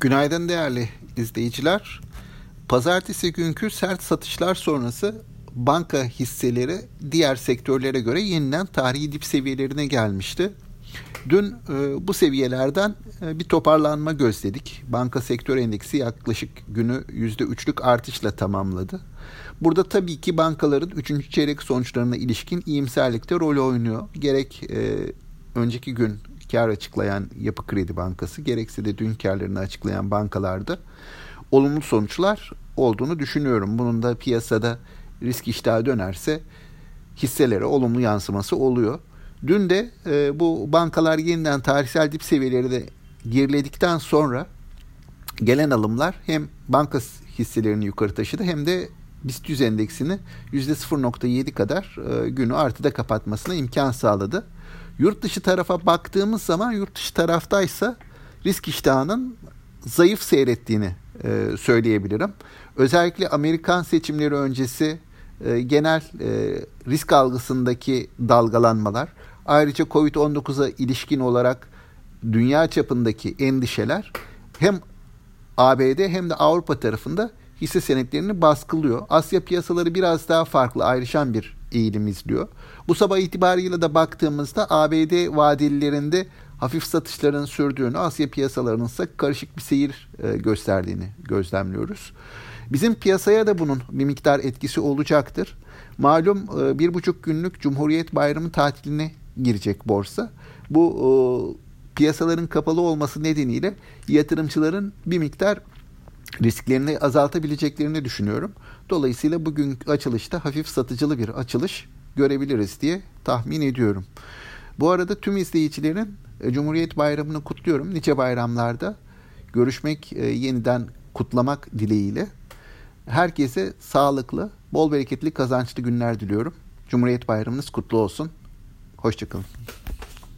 Günaydın değerli izleyiciler. Pazartesi günkü sert satışlar sonrası banka hisseleri diğer sektörlere göre yeniden tarihi dip seviyelerine gelmişti. Dün e, bu seviyelerden e, bir toparlanma gözledik. Banka sektör endeksi yaklaşık günü %3'lük artışla tamamladı. Burada tabii ki bankaların 3. çeyrek sonuçlarına ilişkin iyimserlikte rol oynuyor. Gerek e, önceki gün kar açıklayan Yapı Kredi Bankası gerekse de dün karlarını açıklayan bankalarda olumlu sonuçlar olduğunu düşünüyorum. Bunun da piyasada risk iştahı dönerse hisselere olumlu yansıması oluyor. Dün de e, bu bankalar yeniden tarihsel dip seviyeleri de geriledikten sonra gelen alımlar hem banka hisselerini yukarı taşıdı hem de BIST 100 endeksini %0.7 kadar e, günü artıda kapatmasına imkan sağladı. Yurt dışı tarafa baktığımız zaman yurt dışı taraftaysa risk iştahının zayıf seyrettiğini e, söyleyebilirim. Özellikle Amerikan seçimleri öncesi e, genel risk algısındaki dalgalanmalar, ayrıca Covid-19'a ilişkin olarak dünya çapındaki endişeler hem ABD hem de Avrupa tarafında hisse senetlerini baskılıyor. Asya piyasaları biraz daha farklı ayrışan bir eğilim izliyor. Bu sabah itibarıyla da baktığımızda ABD vadelilerinde hafif satışların sürdüğünü, Asya piyasalarının ise karışık bir seyir e, gösterdiğini gözlemliyoruz. Bizim piyasaya da bunun bir miktar etkisi olacaktır. Malum e, bir buçuk günlük Cumhuriyet Bayramı tatiline girecek borsa. Bu e, piyasaların kapalı olması nedeniyle yatırımcıların bir miktar risklerini azaltabileceklerini düşünüyorum. Dolayısıyla bugün açılışta hafif satıcılı bir açılış görebiliriz diye tahmin ediyorum. Bu arada tüm izleyicilerin e, Cumhuriyet Bayramı'nı kutluyorum. Nice bayramlarda görüşmek, e, yeniden kutlamak dileğiyle. Herkese sağlıklı, bol bereketli, kazançlı günler diliyorum. Cumhuriyet Bayramınız kutlu olsun. Hoşçakalın.